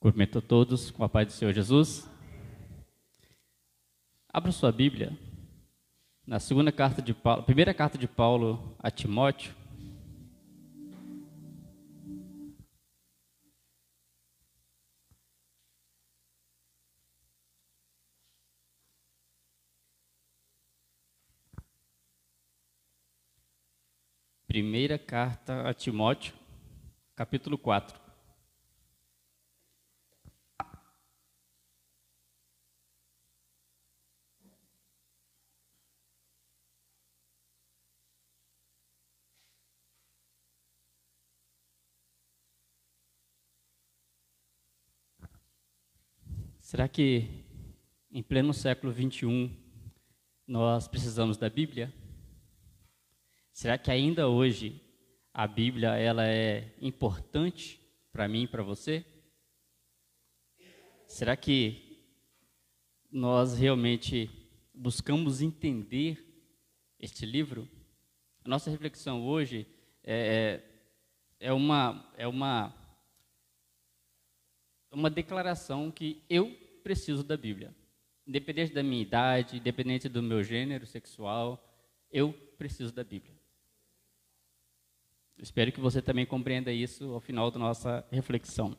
Cumprimento a todos com a paz do Senhor Jesus. Abra sua Bíblia na segunda carta de Paulo, primeira carta de Paulo a Timóteo. Primeira carta a Timóteo, capítulo 4. Será que em pleno século 21 nós precisamos da Bíblia? Será que ainda hoje a Bíblia ela é importante para mim e para você? Será que nós realmente buscamos entender este livro? A nossa reflexão hoje é, é, é uma, é uma uma declaração que eu preciso da Bíblia. Independente da minha idade, independente do meu gênero sexual, eu preciso da Bíblia. Espero que você também compreenda isso ao final da nossa reflexão.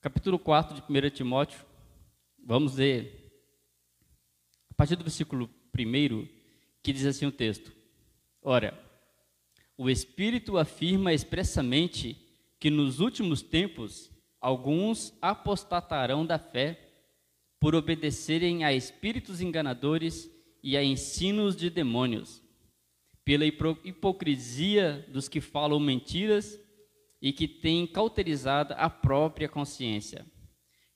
Capítulo 4 de 1 Timóteo, vamos ver, a partir do versículo 1, que diz assim o texto: Ora, o Espírito afirma expressamente que nos últimos tempos alguns apostatarão da fé por obedecerem a espíritos enganadores e a ensinos de demônios, pela hipocrisia dos que falam mentiras e que têm cauterizado a própria consciência,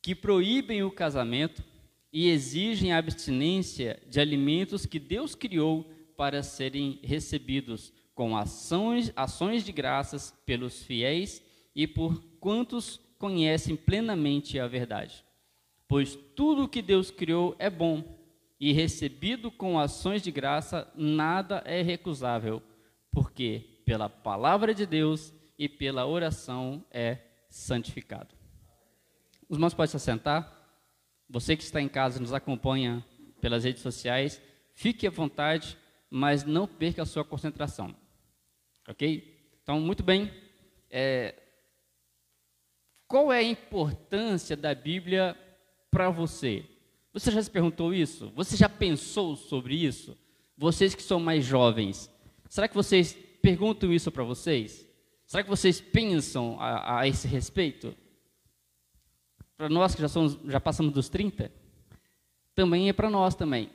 que proíbem o casamento e exigem a abstinência de alimentos que Deus criou para serem recebidos com ações, ações de graças pelos fiéis e por quantos conhecem plenamente a verdade. Pois tudo o que Deus criou é bom, e recebido com ações de graça, nada é recusável, porque pela palavra de Deus e pela oração é santificado. Os irmãos podem se assentar. Você que está em casa nos acompanha pelas redes sociais, fique à vontade, mas não perca a sua concentração. Ok? Então, muito bem. É, qual é a importância da Bíblia para você? Você já se perguntou isso? Você já pensou sobre isso? Vocês que são mais jovens, será que vocês perguntam isso para vocês? Será que vocês pensam a, a esse respeito? Para nós que já, somos, já passamos dos 30, também é para nós também.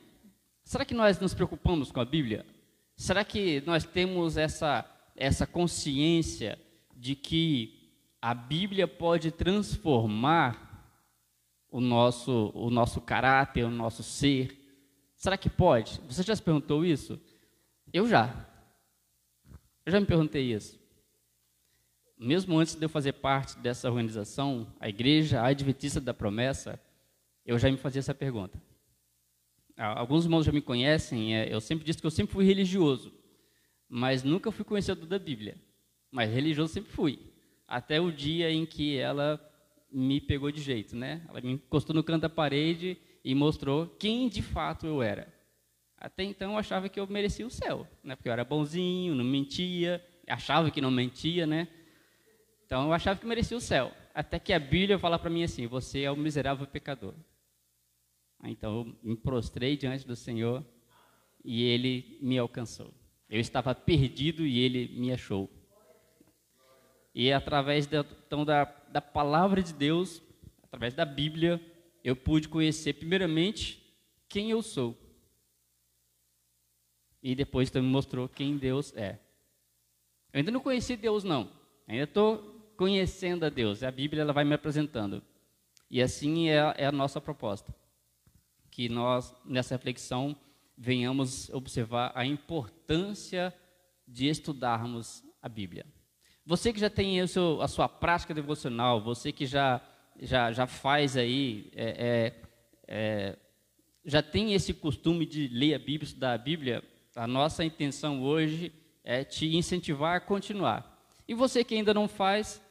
Será que nós nos preocupamos com a Bíblia? Será que nós temos essa, essa consciência de que a Bíblia pode transformar o nosso, o nosso caráter, o nosso ser? Será que pode? Você já se perguntou isso? Eu já. Eu já me perguntei isso. Mesmo antes de eu fazer parte dessa organização, a Igreja Adventista da Promessa, eu já me fazia essa pergunta. Alguns irmãos já me conhecem, é, eu sempre disse que eu sempre fui religioso, mas nunca fui conhecedor da Bíblia. Mas religioso sempre fui até o dia em que ela me pegou de jeito, né? Ela me encostou no canto da parede e mostrou quem de fato eu era. Até então eu achava que eu merecia o céu, né? Porque eu era bonzinho, não mentia, achava que não mentia, né? Então eu achava que merecia o céu. Até que a Bíblia fala para mim assim: você é o miserável pecador. Então eu me prostrei diante do Senhor e ele me alcançou. Eu estava perdido e ele me achou. E através da, então, da, da palavra de Deus, através da Bíblia, eu pude conhecer, primeiramente, quem eu sou. E depois também mostrou quem Deus é. Eu ainda não conheci Deus, não. Ainda estou conhecendo a Deus. A Bíblia ela vai me apresentando. E assim é, é a nossa proposta. Que nós, nessa reflexão, venhamos observar a importância de estudarmos a Bíblia. Você que já tem seu, a sua prática devocional, você que já, já, já faz aí, é, é, é, já tem esse costume de ler a Bíblia, estudar a Bíblia, a nossa intenção hoje é te incentivar a continuar. E você que ainda não faz,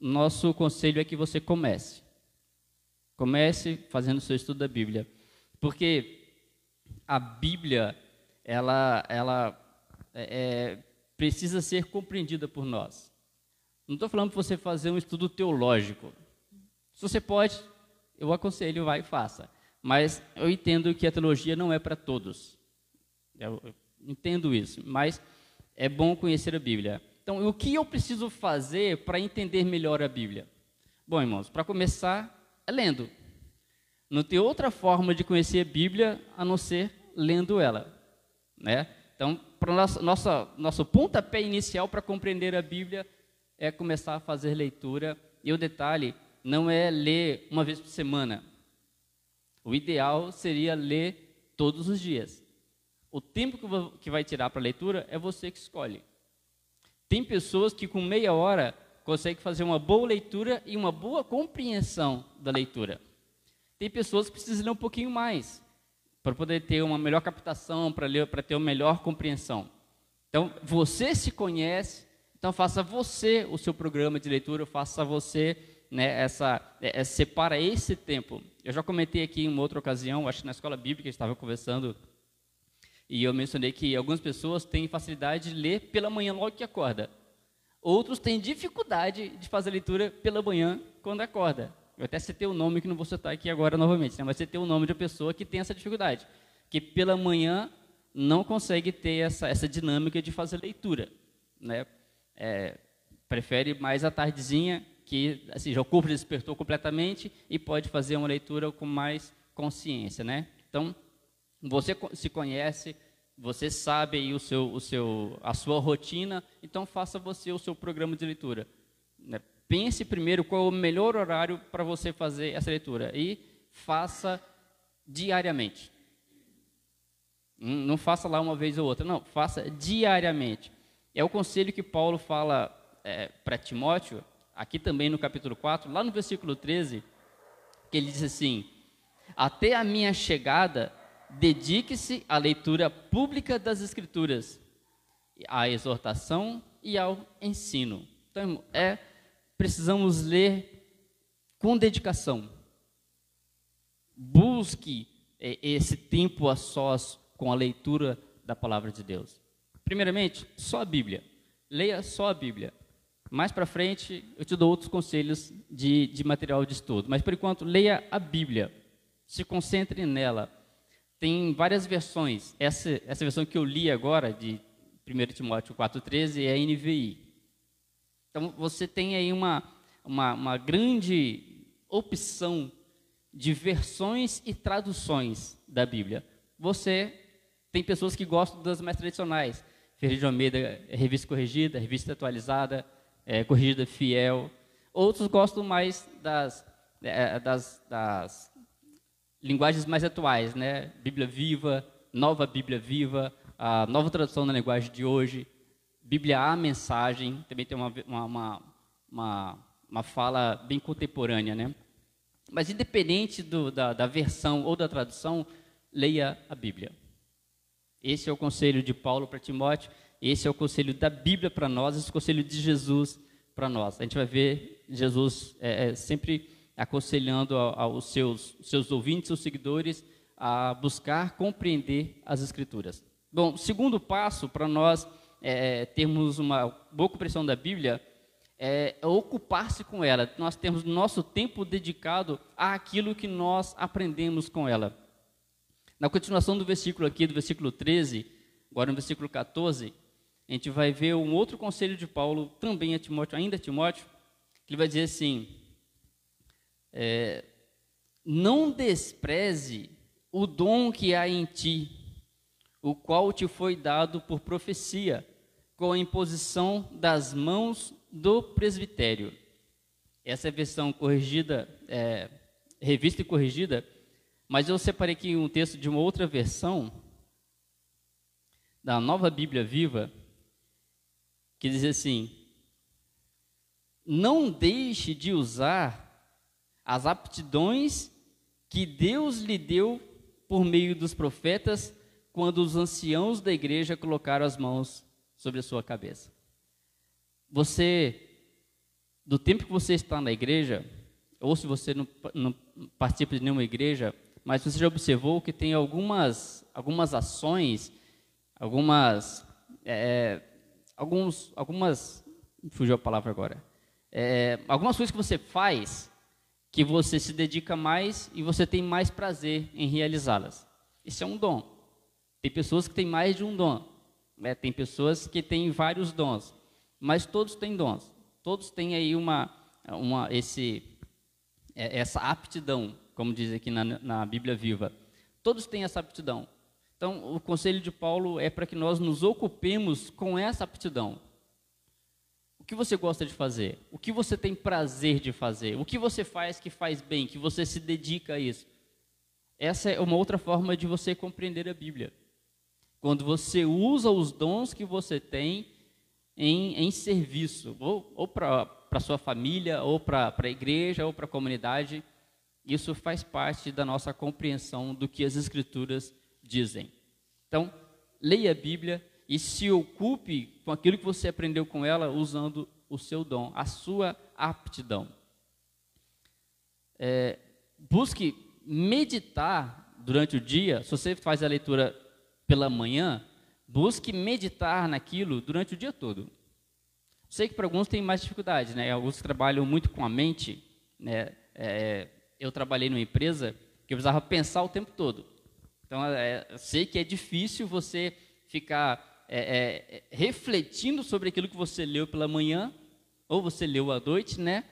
nosso conselho é que você comece. Comece fazendo o seu estudo da Bíblia. Porque a Bíblia, ela, ela é, é precisa ser compreendida por nós. Não estou falando para você fazer um estudo teológico. Se você pode, eu aconselho, vai e faça. Mas eu entendo que a teologia não é para todos. Eu entendo isso, mas é bom conhecer a Bíblia. Então, o que eu preciso fazer para entender melhor a Bíblia? Bom, irmãos, para começar, é lendo. Não tem outra forma de conhecer a Bíblia a não ser lendo ela, né? Então, para nossa nosso pontapé inicial para compreender a Bíblia é começar a fazer leitura. E o detalhe não é ler uma vez por semana. O ideal seria ler todos os dias. O tempo que vai tirar para a leitura é você que escolhe. Tem pessoas que com meia hora conseguem fazer uma boa leitura e uma boa compreensão da leitura. Tem pessoas que precisam ler um pouquinho mais para poder ter uma melhor captação, para ler, para ter uma melhor compreensão. Então, você se conhece, então faça você o seu programa de leitura, faça você né, essa, é, é, separa esse tempo. Eu já comentei aqui em uma outra ocasião, acho que na escola bíblica estava conversando, e eu mencionei que algumas pessoas têm facilidade de ler pela manhã logo que acorda. Outros têm dificuldade de fazer a leitura pela manhã quando acorda. Eu até citei o nome que não vou citar aqui agora novamente, né, mas citei o nome de uma pessoa que tem essa dificuldade, que pela manhã não consegue ter essa, essa dinâmica de fazer leitura. Né? É, prefere mais a tardezinha, que assim, já o corpo despertou completamente e pode fazer uma leitura com mais consciência, né? Então, você se conhece, você sabe aí o seu, o seu, a sua rotina, então faça você o seu programa de leitura. Né? Pense primeiro qual é o melhor horário para você fazer essa leitura e faça diariamente. Não faça lá uma vez ou outra, não, faça diariamente. É o conselho que Paulo fala é, para Timóteo, aqui também no capítulo 4, lá no versículo 13, que ele diz assim: Até a minha chegada, dedique-se à leitura pública das Escrituras, à exortação e ao ensino. Então, é, precisamos ler com dedicação. Busque é, esse tempo a sós com a leitura da palavra de Deus. Primeiramente, só a Bíblia. Leia só a Bíblia. Mais para frente, eu te dou outros conselhos de, de material de estudo. Mas, por enquanto, leia a Bíblia. Se concentre nela. Tem várias versões. Essa, essa versão que eu li agora, de 1 Timóteo 4,13, é a NVI. Então, você tem aí uma, uma, uma grande opção de versões e traduções da Bíblia. Você tem pessoas que gostam das mais tradicionais. Ferreira de Almeida, revista corrigida, revista atualizada, é, corrigida fiel. Outros gostam mais das, é, das, das linguagens mais atuais, né? Bíblia Viva, Nova Bíblia Viva, a nova tradução na linguagem de hoje, Bíblia A Mensagem, também tem uma, uma, uma, uma fala bem contemporânea, né? Mas independente do, da, da versão ou da tradução, leia a Bíblia. Esse é o conselho de Paulo para Timóteo esse é o conselho da Bíblia para nós, esse é o conselho de Jesus para nós. A gente vai ver Jesus é, é, sempre aconselhando aos seus, seus ouvintes, seus seguidores, a buscar compreender as Escrituras. Bom, segundo passo para nós é, termos uma boa compreensão da Bíblia é, é ocupar-se com ela. Nós temos nosso tempo dedicado àquilo que nós aprendemos com ela. Na continuação do versículo aqui, do versículo 13, agora no versículo 14, a gente vai ver um outro conselho de Paulo, também a Timóteo, ainda a Timóteo, que ele vai dizer assim: é, não despreze o dom que há em ti, o qual te foi dado por profecia, com a imposição das mãos do presbitério. Essa é a versão corrigida, é, revista e corrigida, mas eu separei aqui um texto de uma outra versão, da Nova Bíblia Viva, que diz assim: Não deixe de usar as aptidões que Deus lhe deu por meio dos profetas quando os anciãos da igreja colocaram as mãos sobre a sua cabeça. Você do tempo que você está na igreja, ou se você não, não participa de nenhuma igreja, mas você já observou que tem algumas, algumas ações, algumas, é, alguns, algumas, fugiu a palavra agora, é, algumas coisas que você faz que você se dedica mais e você tem mais prazer em realizá-las. Isso é um dom. Tem pessoas que têm mais de um dom. Né? Tem pessoas que têm vários dons. Mas todos têm dons. Todos têm aí uma, uma esse, é, essa aptidão, como diz aqui na, na Bíblia Viva. Todos têm essa aptidão. Então, o conselho de Paulo é para que nós nos ocupemos com essa aptidão. O que você gosta de fazer? O que você tem prazer de fazer? O que você faz que faz bem, que você se dedica a isso? Essa é uma outra forma de você compreender a Bíblia. Quando você usa os dons que você tem em, em serviço, ou, ou para sua família, ou para a igreja, ou para a comunidade, isso faz parte da nossa compreensão do que as Escrituras dizem. Então, leia a Bíblia e se ocupe com aquilo que você aprendeu com ela usando o seu dom, a sua aptidão. É, busque meditar durante o dia. Se você faz a leitura pela manhã, busque meditar naquilo durante o dia todo. Sei que para alguns tem mais dificuldade, né? Alguns trabalham muito com a mente. Né? É, eu trabalhei numa empresa que eu precisava pensar o tempo todo. Então, é, sei que é difícil você ficar é, é, refletindo sobre aquilo que você leu pela manhã, ou você leu à noite, né?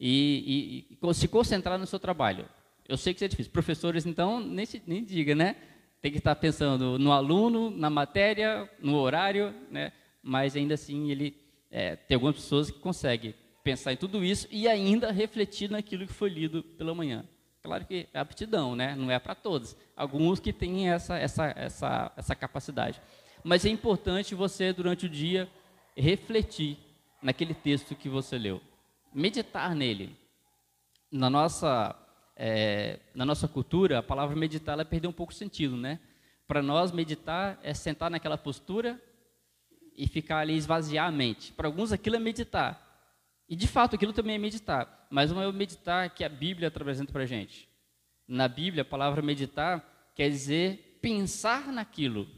E, e, e, se concentrar no seu trabalho. Eu sei que isso é difícil. Professores, então, nem, nem diga, né? Tem que estar pensando no aluno, na matéria, no horário, né? Mas ainda assim, ele é, tem algumas pessoas que conseguem pensar em tudo isso e ainda refletir naquilo que foi lido pela manhã. Claro que é aptidão, né? Não é para todos. Alguns que têm essa, essa, essa, essa capacidade mas é importante você, durante o dia, refletir naquele texto que você leu, meditar nele. Na nossa, é, na nossa cultura, a palavra meditar ela perdeu um pouco o sentido, né? Para nós, meditar é sentar naquela postura e ficar ali esvaziar a mente. Para alguns, aquilo é meditar. E de fato, aquilo também é meditar, mas não é o meditar que a Bíblia apresenta para a gente. Na Bíblia, a palavra meditar quer dizer pensar naquilo,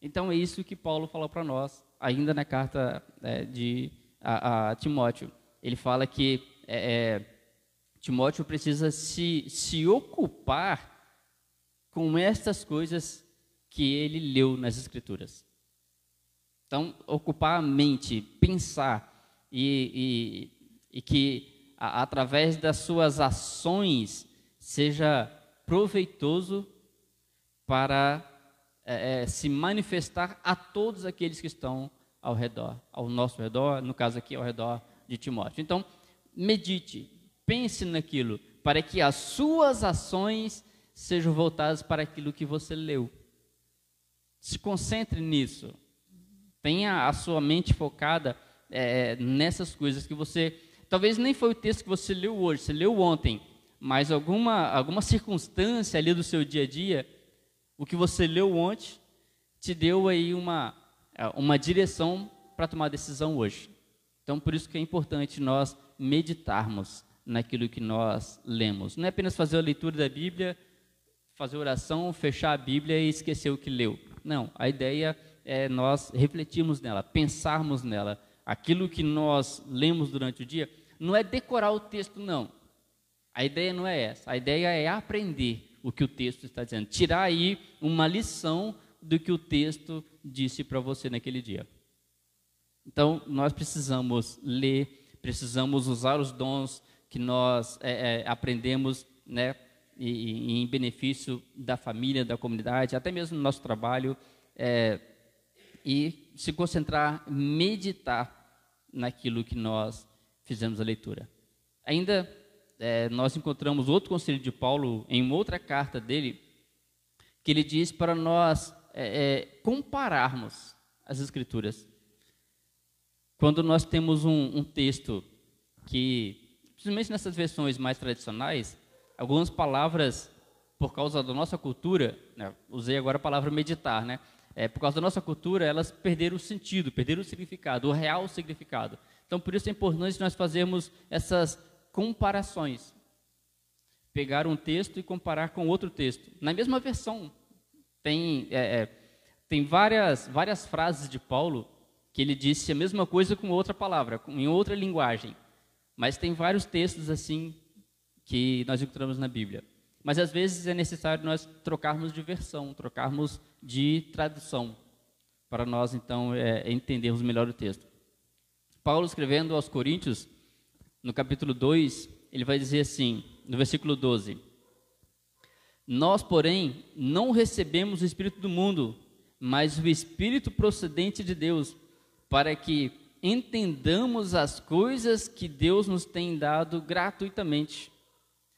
então é isso que Paulo falou para nós, ainda na carta é, de a, a, Timóteo. Ele fala que é, é, Timóteo precisa se, se ocupar com estas coisas que ele leu nas Escrituras. Então, ocupar a mente, pensar, e, e, e que a, através das suas ações seja proveitoso para é, é, se manifestar a todos aqueles que estão ao redor, ao nosso redor, no caso aqui ao redor de Timóteo. Então, medite, pense naquilo, para que as suas ações sejam voltadas para aquilo que você leu. Se concentre nisso. Tenha a sua mente focada é, nessas coisas que você. Talvez nem foi o texto que você leu hoje, você leu ontem, mas alguma, alguma circunstância ali do seu dia a dia o que você leu ontem te deu aí uma, é, uma direção para tomar decisão hoje. Então, por isso que é importante nós meditarmos naquilo que nós lemos. Não é apenas fazer a leitura da Bíblia, fazer oração, fechar a Bíblia e esquecer o que leu. Não, a ideia é nós refletirmos nela, pensarmos nela. Aquilo que nós lemos durante o dia não é decorar o texto, não. A ideia não é essa. A ideia é aprender o que o texto está dizendo. Tirar aí uma lição do que o texto disse para você naquele dia. Então, nós precisamos ler, precisamos usar os dons que nós é, é, aprendemos, né, e, e, em benefício da família, da comunidade, até mesmo no nosso trabalho, é, e se concentrar, meditar naquilo que nós fizemos a leitura. Ainda é, nós encontramos outro conselho de Paulo em outra carta dele, que ele diz para nós é, é, compararmos as Escrituras. Quando nós temos um, um texto que, principalmente nessas versões mais tradicionais, algumas palavras, por causa da nossa cultura, né, usei agora a palavra meditar, né? É, por causa da nossa cultura, elas perderam o sentido, perderam o significado, o real significado. Então, por isso é importante nós fazermos essas comparações. Pegar um texto e comparar com outro texto. Na mesma versão, tem, é, é, tem várias, várias frases de Paulo que ele disse a mesma coisa com outra palavra, em outra linguagem. Mas tem vários textos assim que nós encontramos na Bíblia. Mas às vezes é necessário nós trocarmos de versão, trocarmos de tradução, para nós então é, entendermos melhor o texto. Paulo escrevendo aos Coríntios, no capítulo 2, ele vai dizer assim, no versículo 12: Nós, porém, não recebemos o Espírito do mundo, mas o Espírito procedente de Deus, para que entendamos as coisas que Deus nos tem dado gratuitamente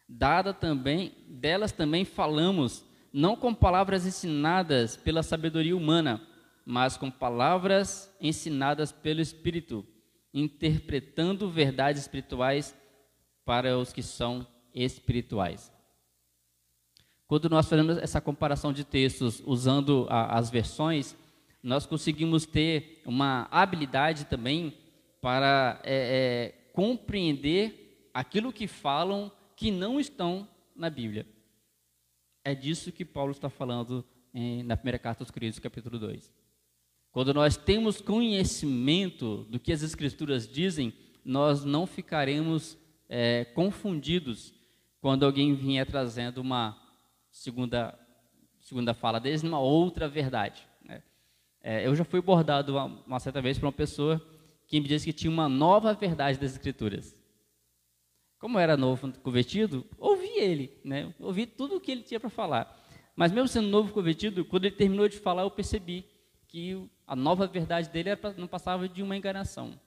dada também, delas também falamos, não com palavras ensinadas pela sabedoria humana, mas com palavras ensinadas pelo Espírito, interpretando verdades espirituais para os que são espirituais. Quando nós fazemos essa comparação de textos usando a, as versões, nós conseguimos ter uma habilidade também para é, é, compreender aquilo que falam que não estão na Bíblia. É disso que Paulo está falando em, na primeira carta aos Coríntios, capítulo 2. Quando nós temos conhecimento do que as Escrituras dizem, nós não ficaremos é, confundidos quando alguém vier trazendo uma segunda, segunda fala deles, uma outra verdade. Né? É, eu já fui abordado uma, uma certa vez por uma pessoa que me disse que tinha uma nova verdade das Escrituras. Como era novo convertido, ouvi ele, né? ouvi tudo o que ele tinha para falar. Mas mesmo sendo novo convertido, quando ele terminou de falar, eu percebi que a nova verdade dele era, não passava de uma enganação.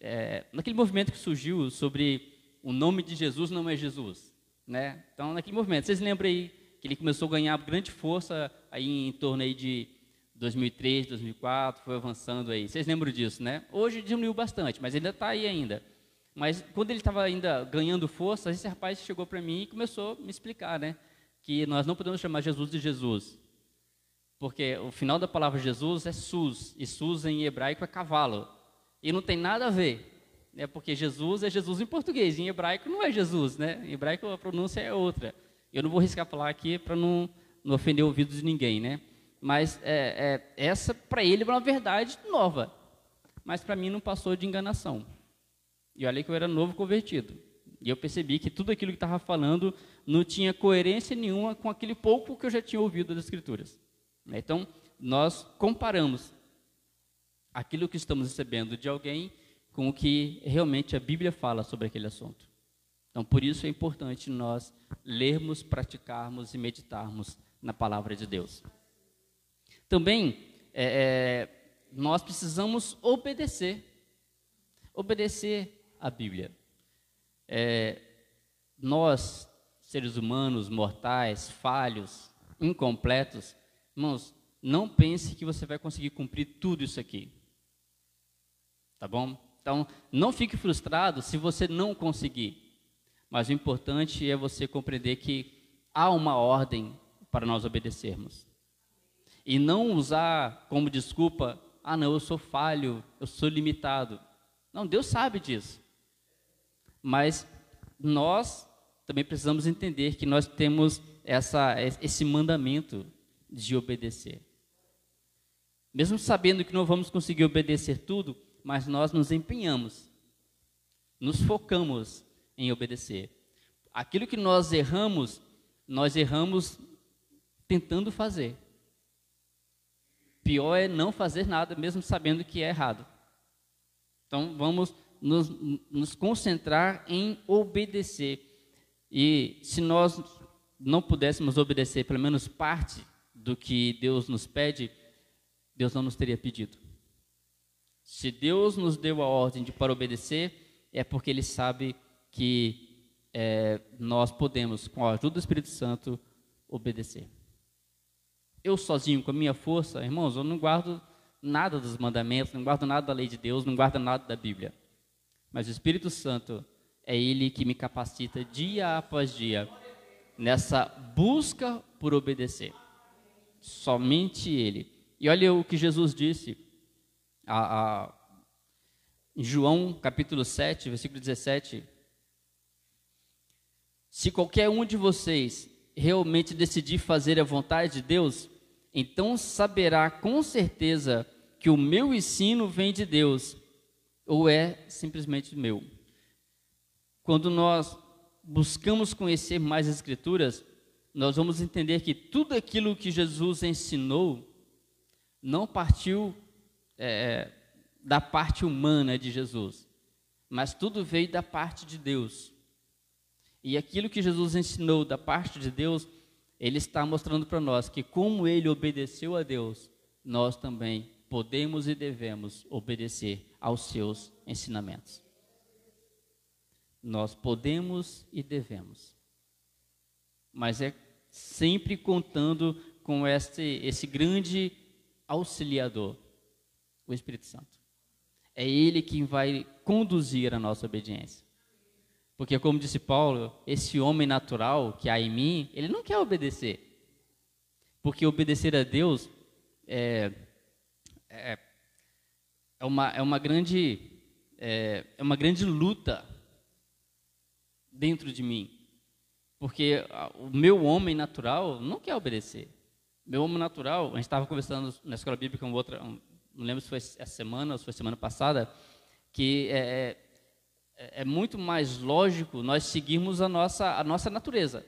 É, naquele movimento que surgiu sobre o nome de Jesus não é Jesus, né? Então, naquele movimento, vocês lembram aí que ele começou a ganhar grande força aí em torno aí de 2003, 2004, foi avançando aí. Vocês lembram disso, né? Hoje diminuiu bastante, mas ainda está aí ainda. Mas quando ele estava ainda ganhando força, esse rapaz chegou para mim e começou a me explicar, né? Que nós não podemos chamar Jesus de Jesus. Porque o final da palavra Jesus é sus, e sus em hebraico é cavalo. E não tem nada a ver. Né? Porque Jesus é Jesus em português, em hebraico não é Jesus, né? Em hebraico a pronúncia é outra. Eu não vou riscar falar aqui para não, não ofender o ouvido de ninguém, né? Mas é, é, essa, para ele, é uma verdade nova. Mas para mim não passou de enganação. E olha que eu era novo convertido. E eu percebi que tudo aquilo que estava falando não tinha coerência nenhuma com aquele pouco que eu já tinha ouvido das Escrituras. Então, nós comparamos aquilo que estamos recebendo de alguém com o que realmente a Bíblia fala sobre aquele assunto. Então, por isso é importante nós lermos, praticarmos e meditarmos na palavra de Deus. Também, é, é, nós precisamos obedecer. Obedecer a Bíblia. É, nós, seres humanos, mortais, falhos, incompletos, irmãos, não pense que você vai conseguir cumprir tudo isso aqui. Tá bom? Então, não fique frustrado se você não conseguir. Mas o importante é você compreender que há uma ordem para nós obedecermos. E não usar como desculpa, ah, não, eu sou falho, eu sou limitado. Não, Deus sabe disso. Mas nós também precisamos entender que nós temos essa, esse mandamento de obedecer. Mesmo sabendo que não vamos conseguir obedecer tudo, mas nós nos empenhamos, nos focamos em obedecer. Aquilo que nós erramos, nós erramos tentando fazer. Pior é não fazer nada, mesmo sabendo que é errado. Então vamos nos, nos concentrar em obedecer. E se nós não pudéssemos obedecer pelo menos parte do que Deus nos pede, Deus não nos teria pedido. Se Deus nos deu a ordem de para obedecer, é porque Ele sabe que é, nós podemos, com a ajuda do Espírito Santo, obedecer. Eu sozinho, com a minha força, irmãos, eu não guardo nada dos mandamentos, não guardo nada da lei de Deus, não guardo nada da Bíblia. Mas o Espírito Santo é ele que me capacita dia após dia nessa busca por obedecer. Somente ele. E olha o que Jesus disse a, a, Em João capítulo 7, versículo 17. Se qualquer um de vocês realmente decidir fazer a vontade de Deus, então saberá com certeza que o meu ensino vem de Deus ou é simplesmente meu. Quando nós buscamos conhecer mais as Escrituras, nós vamos entender que tudo aquilo que Jesus ensinou não partiu é, da parte humana de Jesus, mas tudo veio da parte de Deus. E aquilo que Jesus ensinou da parte de Deus, ele está mostrando para nós que, como ele obedeceu a Deus, nós também podemos e devemos obedecer aos seus ensinamentos. Nós podemos e devemos. Mas é sempre contando com este, esse grande auxiliador, o Espírito Santo. É ele quem vai conduzir a nossa obediência. Porque, como disse Paulo, esse homem natural que há em mim, ele não quer obedecer. Porque obedecer a Deus é, é, é, uma, é, uma, grande, é, é uma grande luta dentro de mim. Porque o meu homem natural não quer obedecer. Meu homem natural, a gente estava conversando na escola bíblica com outra, um, não lembro se foi essa semana ou se foi semana passada, que é, é, é, muito mais lógico nós seguirmos a nossa, a nossa natureza.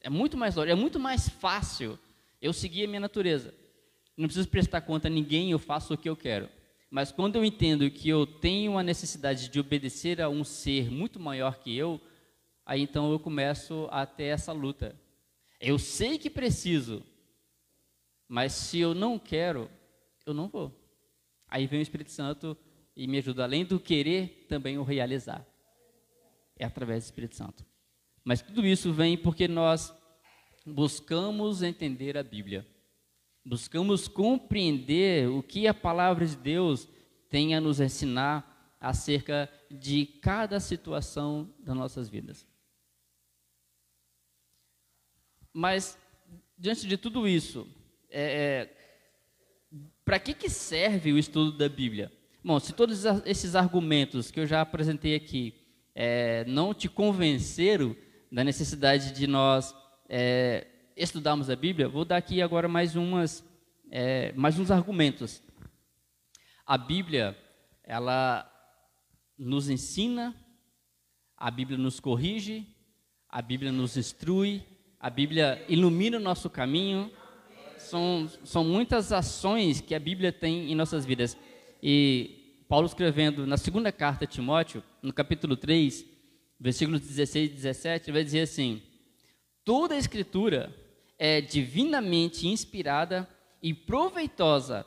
É muito mais lógico, é muito mais fácil eu seguir a minha natureza. Não preciso prestar conta a ninguém, eu faço o que eu quero. Mas quando eu entendo que eu tenho a necessidade de obedecer a um ser muito maior que eu, aí então eu começo a ter essa luta. Eu sei que preciso, mas se eu não quero, eu não vou. Aí vem o Espírito Santo e me ajuda, além do querer, também o realizar. É através do Espírito Santo. Mas tudo isso vem porque nós buscamos entender a Bíblia. Buscamos compreender o que a palavra de Deus tem a nos ensinar acerca de cada situação das nossas vidas. Mas, diante de tudo isso, é, é para que, que serve o estudo da Bíblia? Bom, se todos esses argumentos que eu já apresentei aqui é, não te convenceram da necessidade de nós é, estudarmos a Bíblia, vou dar aqui agora mais, umas, é, mais uns argumentos. A Bíblia, ela nos ensina, a Bíblia nos corrige, a Bíblia nos instrui, a Bíblia ilumina o nosso caminho. São, são muitas ações que a Bíblia tem em nossas vidas. E Paulo escrevendo na segunda carta a Timóteo, no capítulo 3, versículos 16 e 17, vai dizer assim: Toda a escritura é divinamente inspirada e proveitosa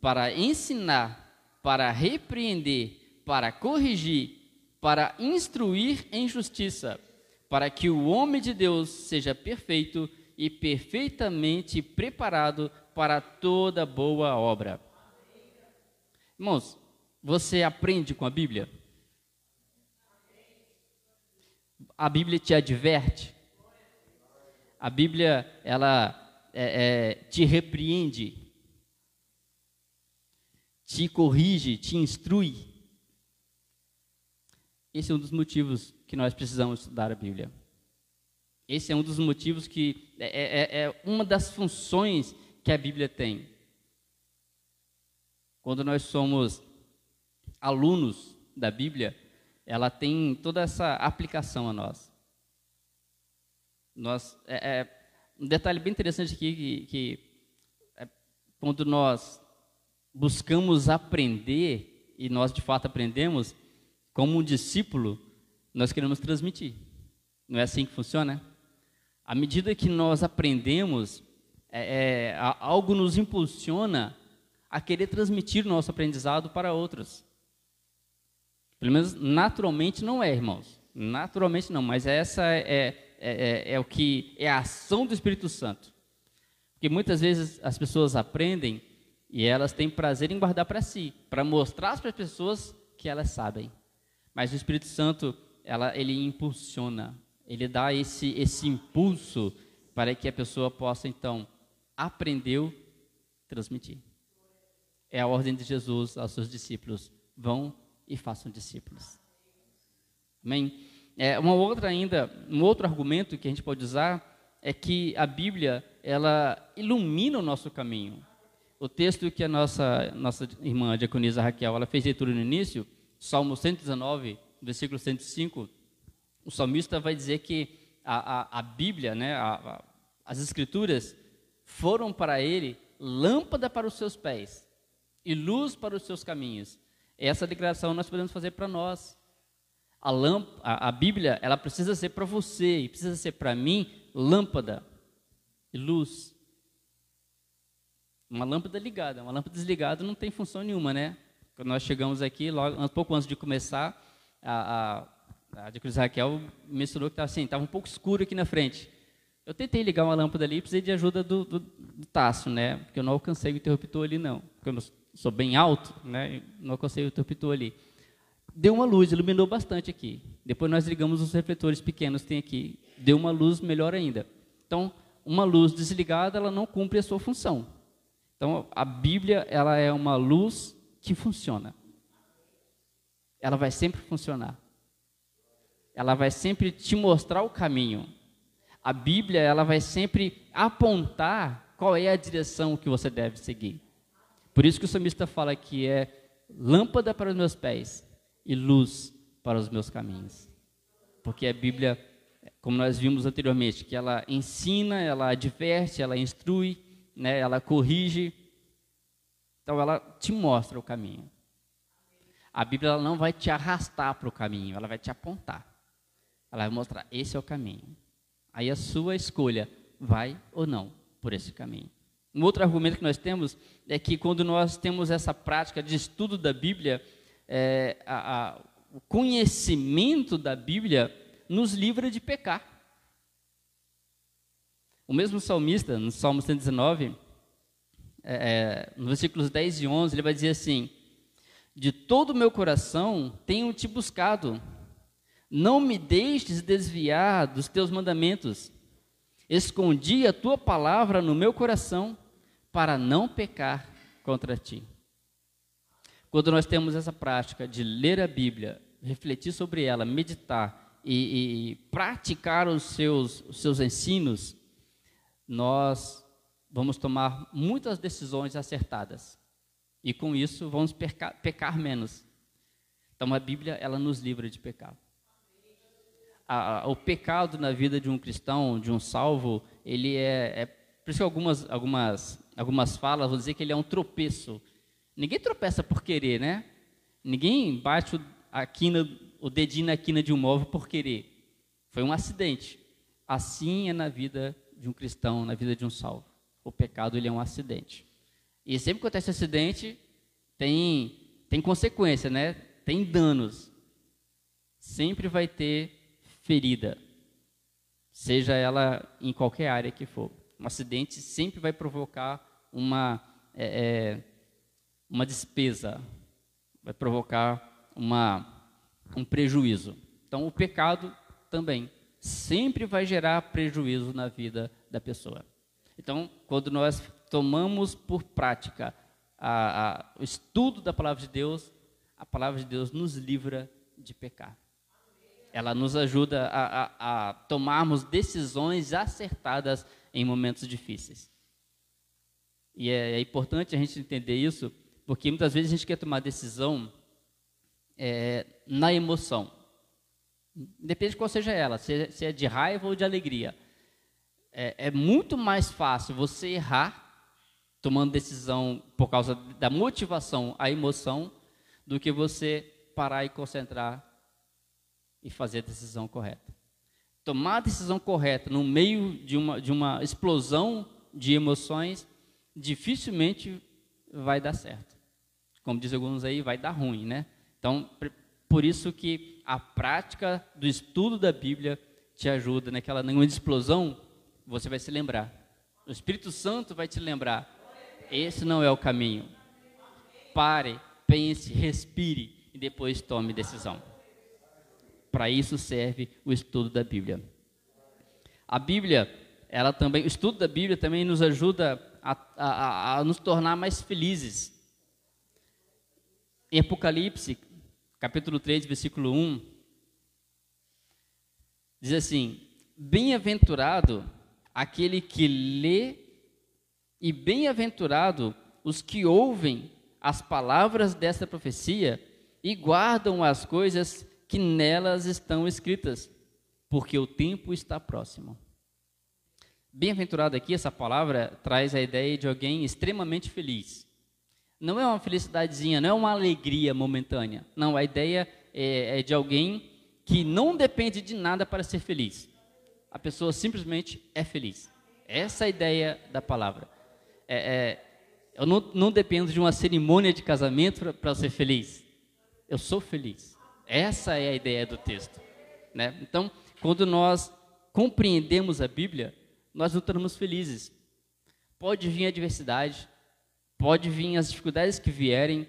para ensinar, para repreender, para corrigir, para instruir em justiça, para que o homem de Deus seja perfeito e perfeitamente preparado para toda boa obra. Irmãos, você aprende com a Bíblia? A Bíblia te adverte? A Bíblia, ela é, é, te repreende, te corrige, te instrui. Esse é um dos motivos que nós precisamos estudar a Bíblia. Esse é um dos motivos que é, é, é, é uma das funções que a Bíblia tem. Quando nós somos alunos da Bíblia, ela tem toda essa aplicação a nós. Nós é, é um detalhe bem interessante aqui que, que é, quando nós buscamos aprender e nós de fato aprendemos, como um discípulo, nós queremos transmitir. Não é assim que funciona? À medida que nós aprendemos, é, é, algo nos impulsiona a querer transmitir nosso aprendizado para outros. Pelo menos naturalmente não é, irmãos. Naturalmente não, mas essa é, é, é, é o que é a ação do Espírito Santo. Porque muitas vezes as pessoas aprendem e elas têm prazer em guardar para si, para mostrar para as pessoas que elas sabem. Mas o Espírito Santo, ela, ele impulsiona, ele dá esse, esse impulso para que a pessoa possa, então, aprender, transmitir. É a ordem de Jesus aos seus discípulos: vão e façam discípulos. Amém? É, uma outra ainda, um outro argumento que a gente pode usar é que a Bíblia ela ilumina o nosso caminho. O texto que a nossa nossa irmã diaconisa Raquel ela fez leitura no início, Salmo 119, versículo 105, o salmista vai dizer que a, a, a Bíblia, né, a, as Escrituras, foram para ele lâmpada para os seus pés e luz para os seus caminhos. Essa declaração nós podemos fazer para nós. A, lâmp a, a Bíblia, ela precisa ser para você e precisa ser para mim lâmpada e luz. Uma lâmpada ligada, uma lâmpada desligada não tem função nenhuma, né? Quando nós chegamos aqui, logo, um pouco antes de começar, a, a a Cruz Raquel mencionou que estava assim, estava um pouco escuro aqui na frente. Eu tentei ligar uma lâmpada ali e precisei de ajuda do, do, do Tássio, né? Porque eu não alcancei o interruptor ali, não. Porque eu sou bem alto, né? Não alcancei o interruptor ali. Deu uma luz, iluminou bastante aqui. Depois nós ligamos os refletores pequenos que tem aqui. Deu uma luz melhor ainda. Então, uma luz desligada, ela não cumpre a sua função. Então, a Bíblia, ela é uma luz que funciona. Ela vai sempre funcionar ela vai sempre te mostrar o caminho. A Bíblia, ela vai sempre apontar qual é a direção que você deve seguir. Por isso que o salmista fala que é lâmpada para os meus pés e luz para os meus caminhos. Porque a Bíblia, como nós vimos anteriormente, que ela ensina, ela adverte, ela instrui, né, ela corrige. Então ela te mostra o caminho. A Bíblia ela não vai te arrastar para o caminho, ela vai te apontar. Ela vai mostrar, esse é o caminho. Aí a sua escolha vai ou não por esse caminho. Um outro argumento que nós temos é que quando nós temos essa prática de estudo da Bíblia, é, a, a, o conhecimento da Bíblia nos livra de pecar. O mesmo salmista, no Salmo 119, é, é, nos versículos 10 e 11, ele vai dizer assim: De todo o meu coração tenho te buscado, não me deixes desviar dos teus mandamentos. Escondi a tua palavra no meu coração para não pecar contra ti. Quando nós temos essa prática de ler a Bíblia, refletir sobre ela, meditar e, e praticar os seus, os seus ensinos, nós vamos tomar muitas decisões acertadas. E com isso vamos pecar, pecar menos. Então a Bíblia ela nos livra de pecado a, o pecado na vida de um cristão, de um salvo, ele é, é por isso que algumas, algumas, algumas falas vão dizer que ele é um tropeço. Ninguém tropeça por querer, né? Ninguém bate a quina, o dedinho na quina de um móvel por querer. Foi um acidente. Assim é na vida de um cristão, na vida de um salvo. O pecado ele é um acidente. E sempre que acontece acidente, tem, tem consequência, né? Tem danos. Sempre vai ter ferida, seja ela em qualquer área que for. Um acidente sempre vai provocar uma, é, é, uma despesa, vai provocar uma, um prejuízo. Então, o pecado também sempre vai gerar prejuízo na vida da pessoa. Então, quando nós tomamos por prática a, a, o estudo da palavra de Deus, a palavra de Deus nos livra de pecar ela nos ajuda a, a, tomarmos decisões acertadas em momentos difíceis. E é, é, importante a gente entender isso, porque muitas vezes a gente quer tomar decisão é, na emoção. Depende de qual seja ela, se, se é de raiva ou de alegria. É, é, muito mais fácil você errar tomando decisão por causa da motivação, a emoção, do que você parar e concentrar e fazer a decisão correta. Tomar a decisão correta no meio de uma, de uma explosão de emoções dificilmente vai dar certo. Como dizem alguns aí, vai dar ruim, né? Então, por isso que a prática do estudo da Bíblia te ajuda naquela nenhuma explosão, você vai se lembrar. O Espírito Santo vai te lembrar. Esse não é o caminho. Pare, pense, respire e depois tome decisão. Para isso serve o estudo da Bíblia. A Bíblia, ela também, o estudo da Bíblia também nos ajuda a, a, a nos tornar mais felizes. Em Apocalipse, capítulo 3, versículo 1, diz assim: Bem-aventurado aquele que lê, e bem-aventurado os que ouvem as palavras desta profecia e guardam as coisas que nelas estão escritas, porque o tempo está próximo. Bem-aventurado aqui, essa palavra traz a ideia de alguém extremamente feliz. Não é uma felicidadezinha, não é uma alegria momentânea. Não, a ideia é, é de alguém que não depende de nada para ser feliz. A pessoa simplesmente é feliz. Essa é a ideia da palavra. É, é, eu não, não, dependo de uma cerimônia de casamento para ser feliz. Eu sou feliz. Essa é a ideia do texto. Né? Então, quando nós compreendemos a Bíblia, nós não estamos felizes. Pode vir adversidade, pode vir as dificuldades que vierem,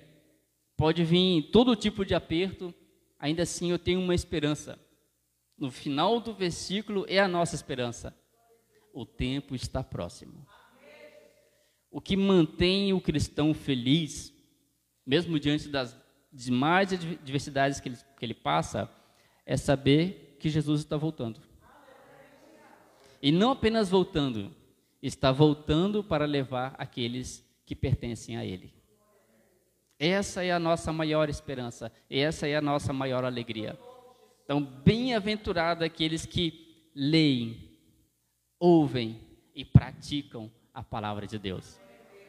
pode vir todo tipo de aperto, ainda assim eu tenho uma esperança. No final do versículo é a nossa esperança. O tempo está próximo. O que mantém o cristão feliz, mesmo diante das demais adversidades que ele, que ele passa, é saber que Jesus está voltando. E não apenas voltando, está voltando para levar aqueles que pertencem a Ele. Essa é a nossa maior esperança, essa é a nossa maior alegria. Então, bem-aventurado aqueles que leem, ouvem e praticam a palavra de Deus.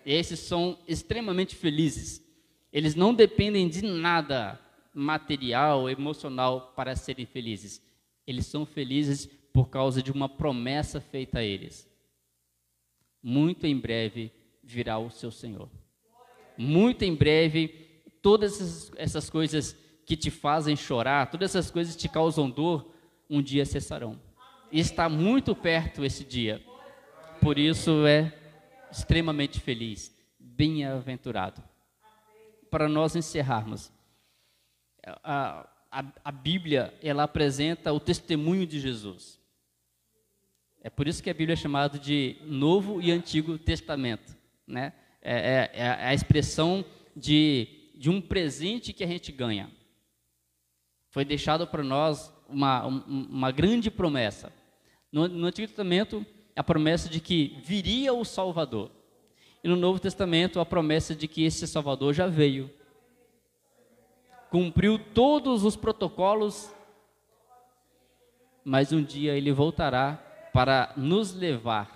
Esses são extremamente felizes. Eles não dependem de nada material, emocional para serem felizes. Eles são felizes por causa de uma promessa feita a eles. Muito em breve virá o seu Senhor. Muito em breve, todas essas, coisas que te fazem chorar, todas essas coisas que te causam dor, um dia cessarão. E está muito perto esse dia. Por isso é extremamente feliz, bem-aventurado. Para nós encerrarmos, a, a, a Bíblia ela apresenta o testemunho de Jesus. É por isso que a Bíblia é chamada de Novo e Antigo Testamento. Né? É, é, é a expressão de, de um presente que a gente ganha. Foi deixado para nós uma, uma grande promessa. No, no Antigo Testamento, a promessa de que viria o Salvador. E no Novo Testamento, a promessa de que esse Salvador já veio. Cumpriu todos os protocolos, mas um dia ele voltará para nos levar.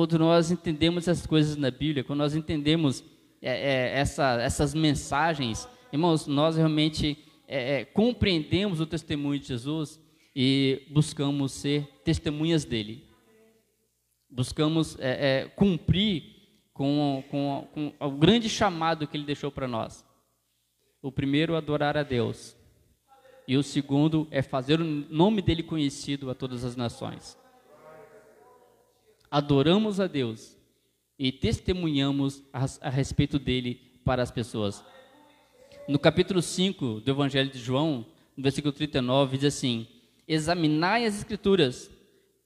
Quando nós entendemos essas coisas na Bíblia, quando nós entendemos é, é, essa, essas mensagens, irmãos, nós realmente é, é, compreendemos o testemunho de Jesus e buscamos ser testemunhas dele. Buscamos é, é, cumprir com, com, com o grande chamado que ele deixou para nós. O primeiro, adorar a Deus. E o segundo é fazer o nome dele conhecido a todas as nações. Adoramos a Deus e testemunhamos a, a respeito dele para as pessoas. No capítulo 5 do Evangelho de João, no versículo 39, diz assim: Examinai as Escrituras,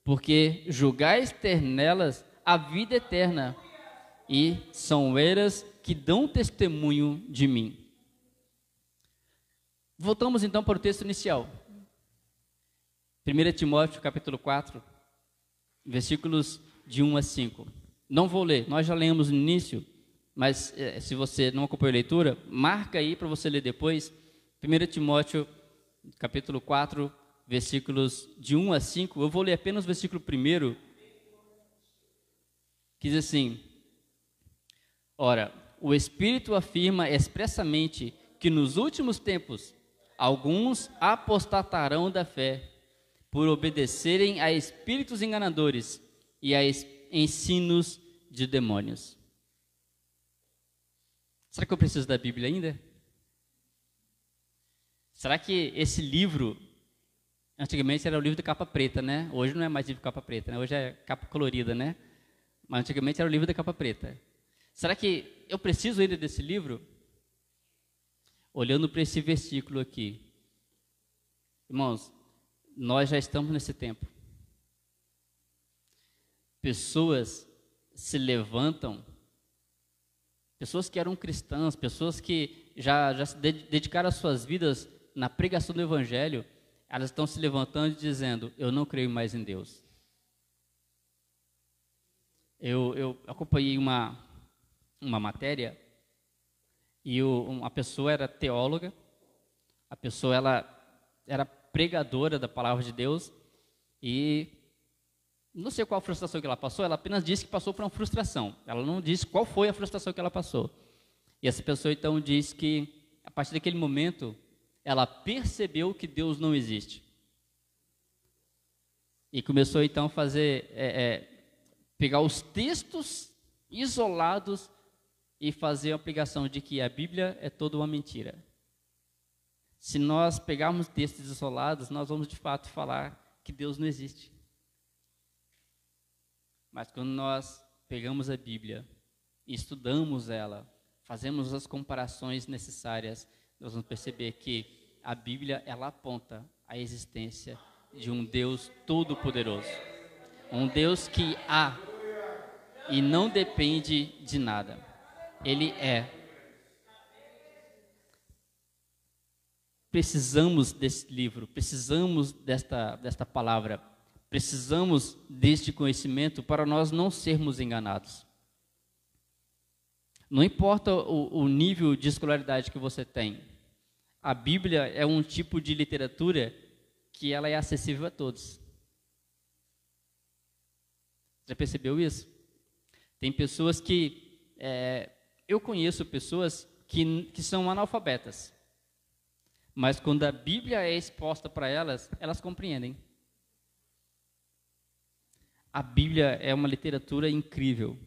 porque julgais ter nelas a vida eterna, e são elas que dão testemunho de mim. Voltamos então para o texto inicial. 1 Timóteo capítulo 4, versículos de 1 a 5. Não vou ler, nós já lemos no início, mas eh, se você não acompanhou a leitura, marca aí para você ler depois. 1 Timóteo capítulo 4, versículos de 1 a 5. Eu vou ler apenas o versículo 1, que diz assim: Ora, o Espírito afirma expressamente que nos últimos tempos Alguns apostatarão da fé por obedecerem a espíritos enganadores e a ensinos de demônios. Será que eu preciso da Bíblia ainda? Será que esse livro, antigamente era o livro de capa preta, né? Hoje não é mais livro de capa preta, né? Hoje é capa colorida, né? Mas antigamente era o livro de capa preta. Será que eu preciso ainda desse livro? olhando para esse versículo aqui, irmãos, nós já estamos nesse tempo. Pessoas se levantam, pessoas que eram cristãs, pessoas que já, já se dedicaram as suas vidas na pregação do Evangelho, elas estão se levantando e dizendo: Eu não creio mais em Deus. Eu, eu acompanhei uma, uma matéria e o, uma pessoa era teóloga, a pessoa ela era pregadora da palavra de Deus e não sei qual a frustração que ela passou, ela apenas disse que passou por uma frustração. Ela não disse qual foi a frustração que ela passou. E essa pessoa então diz que a partir daquele momento ela percebeu que Deus não existe. E começou então a fazer, é, é, pegar os textos isolados e fazer a aplicação de que a Bíblia é toda uma mentira. Se nós pegarmos textos isolados, nós vamos de fato falar que Deus não existe. Mas quando nós pegamos a Bíblia e estudamos ela, fazemos as comparações necessárias, nós vamos perceber que a Bíblia ela aponta a existência de um Deus todo-poderoso. Um Deus que há e não depende de nada. Ele é. Precisamos desse livro, precisamos desta, desta palavra, precisamos deste conhecimento para nós não sermos enganados. Não importa o, o nível de escolaridade que você tem, a Bíblia é um tipo de literatura que ela é acessível a todos. Já percebeu isso? Tem pessoas que é, eu conheço pessoas que, que são analfabetas, mas quando a Bíblia é exposta para elas, elas compreendem. A Bíblia é uma literatura incrível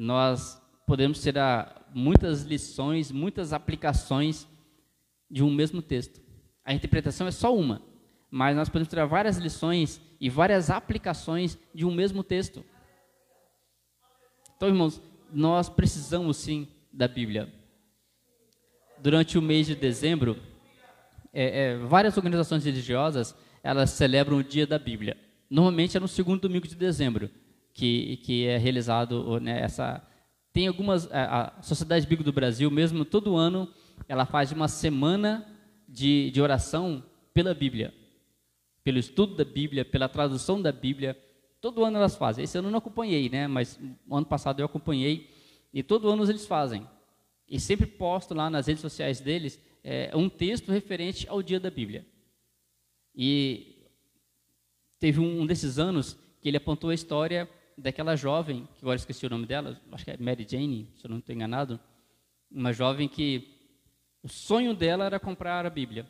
nós podemos tirar muitas lições, muitas aplicações de um mesmo texto. A interpretação é só uma, mas nós podemos tirar várias lições e várias aplicações de um mesmo texto. Então, irmãos, nós precisamos sim da Bíblia. Durante o mês de dezembro, é, é, várias organizações religiosas elas celebram o Dia da Bíblia. Normalmente é no segundo domingo de dezembro que, que é realizado né, essa tem algumas a, Sociedade Bíblica do Brasil mesmo todo ano ela faz uma semana de, de oração pela Bíblia pelo estudo da Bíblia pela tradução da Bíblia. Todo ano elas fazem. Esse ano eu não acompanhei né mas ano passado eu acompanhei e todo ano eles fazem. E sempre posto lá nas redes sociais deles é, um texto referente ao dia da Bíblia e teve um, desses anos que ele apontou a história daquela jovem, que agora esqueci o nome dela, acho que é Mary Jane, se eu não estou enganado, uma jovem que o sonho dela era comprar a Bíblia.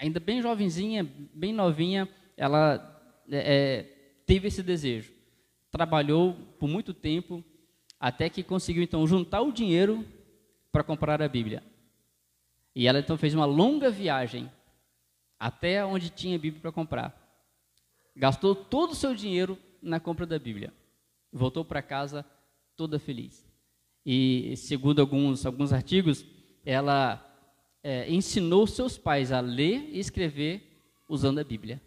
Ainda bem jovenzinha, bem novinha, ela é, é, teve esse desejo. Trabalhou por muito tempo, até que conseguiu então juntar o dinheiro para comprar a Bíblia. E ela então fez uma longa viagem até onde tinha Bíblia para comprar gastou todo o seu dinheiro na compra da Bíblia. Voltou para casa toda feliz. E, segundo alguns, alguns artigos, ela é, ensinou seus pais a ler e escrever usando a Bíblia.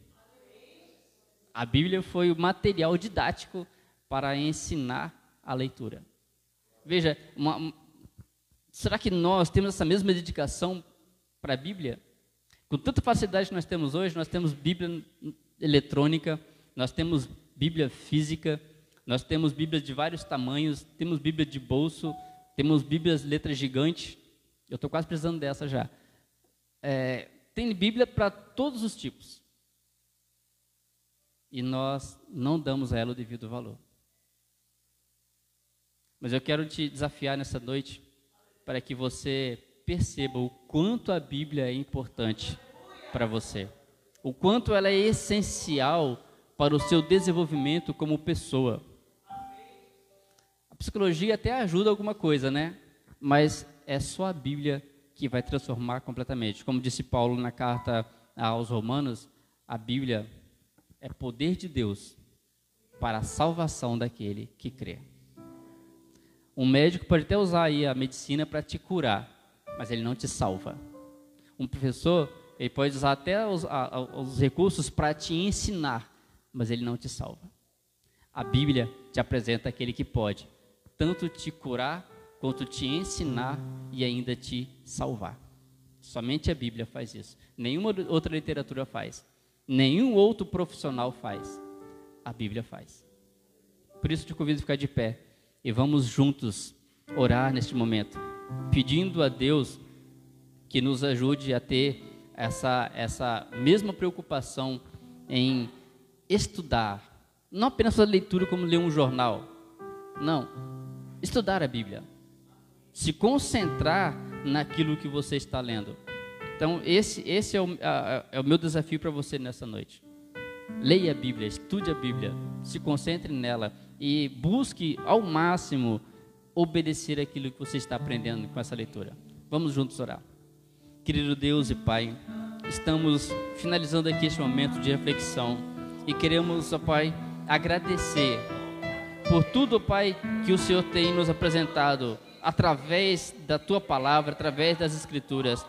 A Bíblia foi o material didático para ensinar a leitura. Veja, uma, será que nós temos essa mesma dedicação para a Bíblia? Com tanta facilidade que nós temos hoje, nós temos Bíblia eletrônica, nós temos Bíblia física, nós temos Bíblias de vários tamanhos, temos Bíblia de bolso, temos Bíblias letras gigantes. Eu estou quase precisando dessa já. É, tem Bíblia para todos os tipos. E nós não damos a ela o devido valor. Mas eu quero te desafiar nessa noite para que você perceba o quanto a Bíblia é importante para você o quanto ela é essencial para o seu desenvolvimento como pessoa. A psicologia até ajuda alguma coisa, né? Mas é só a Bíblia que vai transformar completamente. Como disse Paulo na carta aos Romanos, a Bíblia é poder de Deus para a salvação daquele que crê. Um médico pode até usar aí a medicina para te curar, mas ele não te salva. Um professor ele pode usar até os, a, os recursos para te ensinar, mas ele não te salva. A Bíblia te apresenta aquele que pode tanto te curar quanto te ensinar e ainda te salvar. Somente a Bíblia faz isso. Nenhuma outra literatura faz. Nenhum outro profissional faz. A Bíblia faz. Por isso te convido a ficar de pé e vamos juntos orar neste momento, pedindo a Deus que nos ajude a ter essa, essa mesma preocupação em estudar, não apenas fazer leitura como ler um jornal, não, estudar a Bíblia, se concentrar naquilo que você está lendo. Então, esse, esse é, o, a, é o meu desafio para você nessa noite. Leia a Bíblia, estude a Bíblia, se concentre nela e busque ao máximo obedecer aquilo que você está aprendendo com essa leitura. Vamos juntos orar. Querido Deus e Pai, estamos finalizando aqui este momento de reflexão e queremos, ó Pai, agradecer por tudo, Pai, que o Senhor tem nos apresentado através da Tua palavra, através das Escrituras.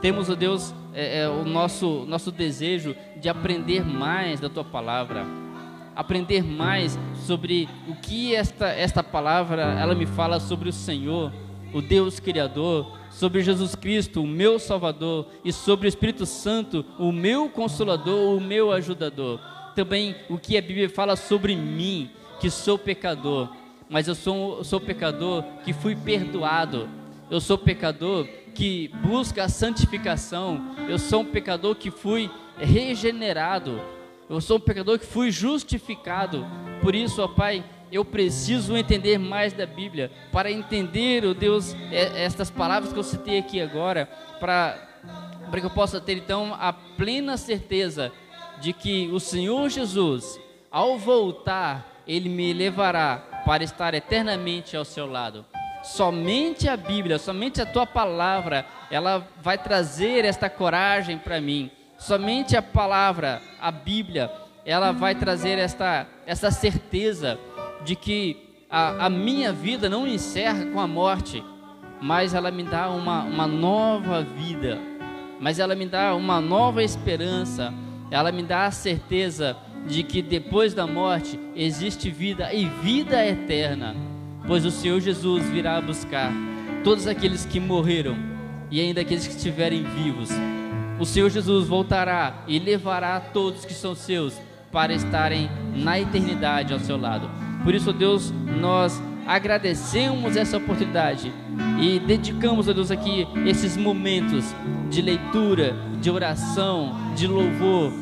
Temos, ó Deus, é, é, o nosso, nosso desejo de aprender mais da Tua palavra, aprender mais sobre o que esta, esta palavra ela me fala sobre o Senhor, o Deus Criador, sobre Jesus Cristo, o meu Salvador, e sobre o Espírito Santo, o meu Consolador, o meu Ajudador. Também o que a Bíblia fala sobre mim, que sou pecador, mas eu sou, sou pecador que fui perdoado. Eu sou pecador que busca a santificação. Eu sou um pecador que fui regenerado. Eu sou um pecador que fui justificado. Por isso, ó Pai, eu preciso entender mais da Bíblia para entender, ó Deus, estas palavras que eu citei aqui agora, para para que eu possa ter então a plena certeza de que o Senhor Jesus, ao voltar, ele me levará para estar eternamente ao seu lado. Somente a Bíblia, somente a tua palavra, ela vai trazer esta coragem para mim. Somente a palavra, a Bíblia, ela vai trazer esta, esta certeza de que a, a minha vida não encerra com a morte, mas ela me dá uma, uma nova vida, mas ela me dá uma nova esperança, ela me dá a certeza de que depois da morte existe vida e vida eterna, pois o Senhor Jesus virá buscar todos aqueles que morreram e ainda aqueles que estiverem vivos. O Senhor Jesus voltará e levará todos que são seus para estarem na eternidade ao seu lado. Por isso, Deus, nós agradecemos essa oportunidade e dedicamos a Deus aqui esses momentos de leitura, de oração, de louvor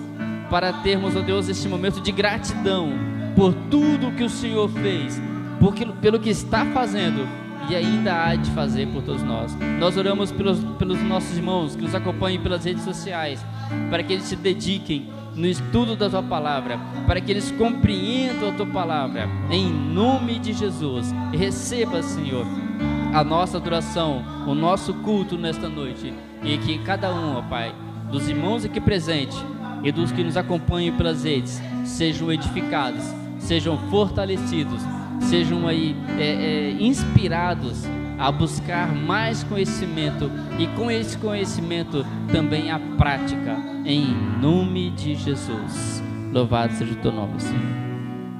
para termos, ó Deus, este momento de gratidão por tudo que o Senhor fez, porque, pelo que está fazendo e ainda há de fazer por todos nós. Nós oramos pelos, pelos nossos irmãos que nos acompanhem pelas redes sociais, para que eles se dediquem no estudo da tua palavra, para que eles compreendam a tua palavra, em nome de Jesus. Receba, Senhor, a nossa adoração, o nosso culto nesta noite, e que cada um, ó Pai, dos irmãos aqui presentes, e dos que nos acompanham pelas redes sejam edificados, sejam fortalecidos, sejam aí é, é, inspirados a buscar mais conhecimento e com esse conhecimento também a prática, em nome de Jesus. Louvado seja o teu nome, Senhor.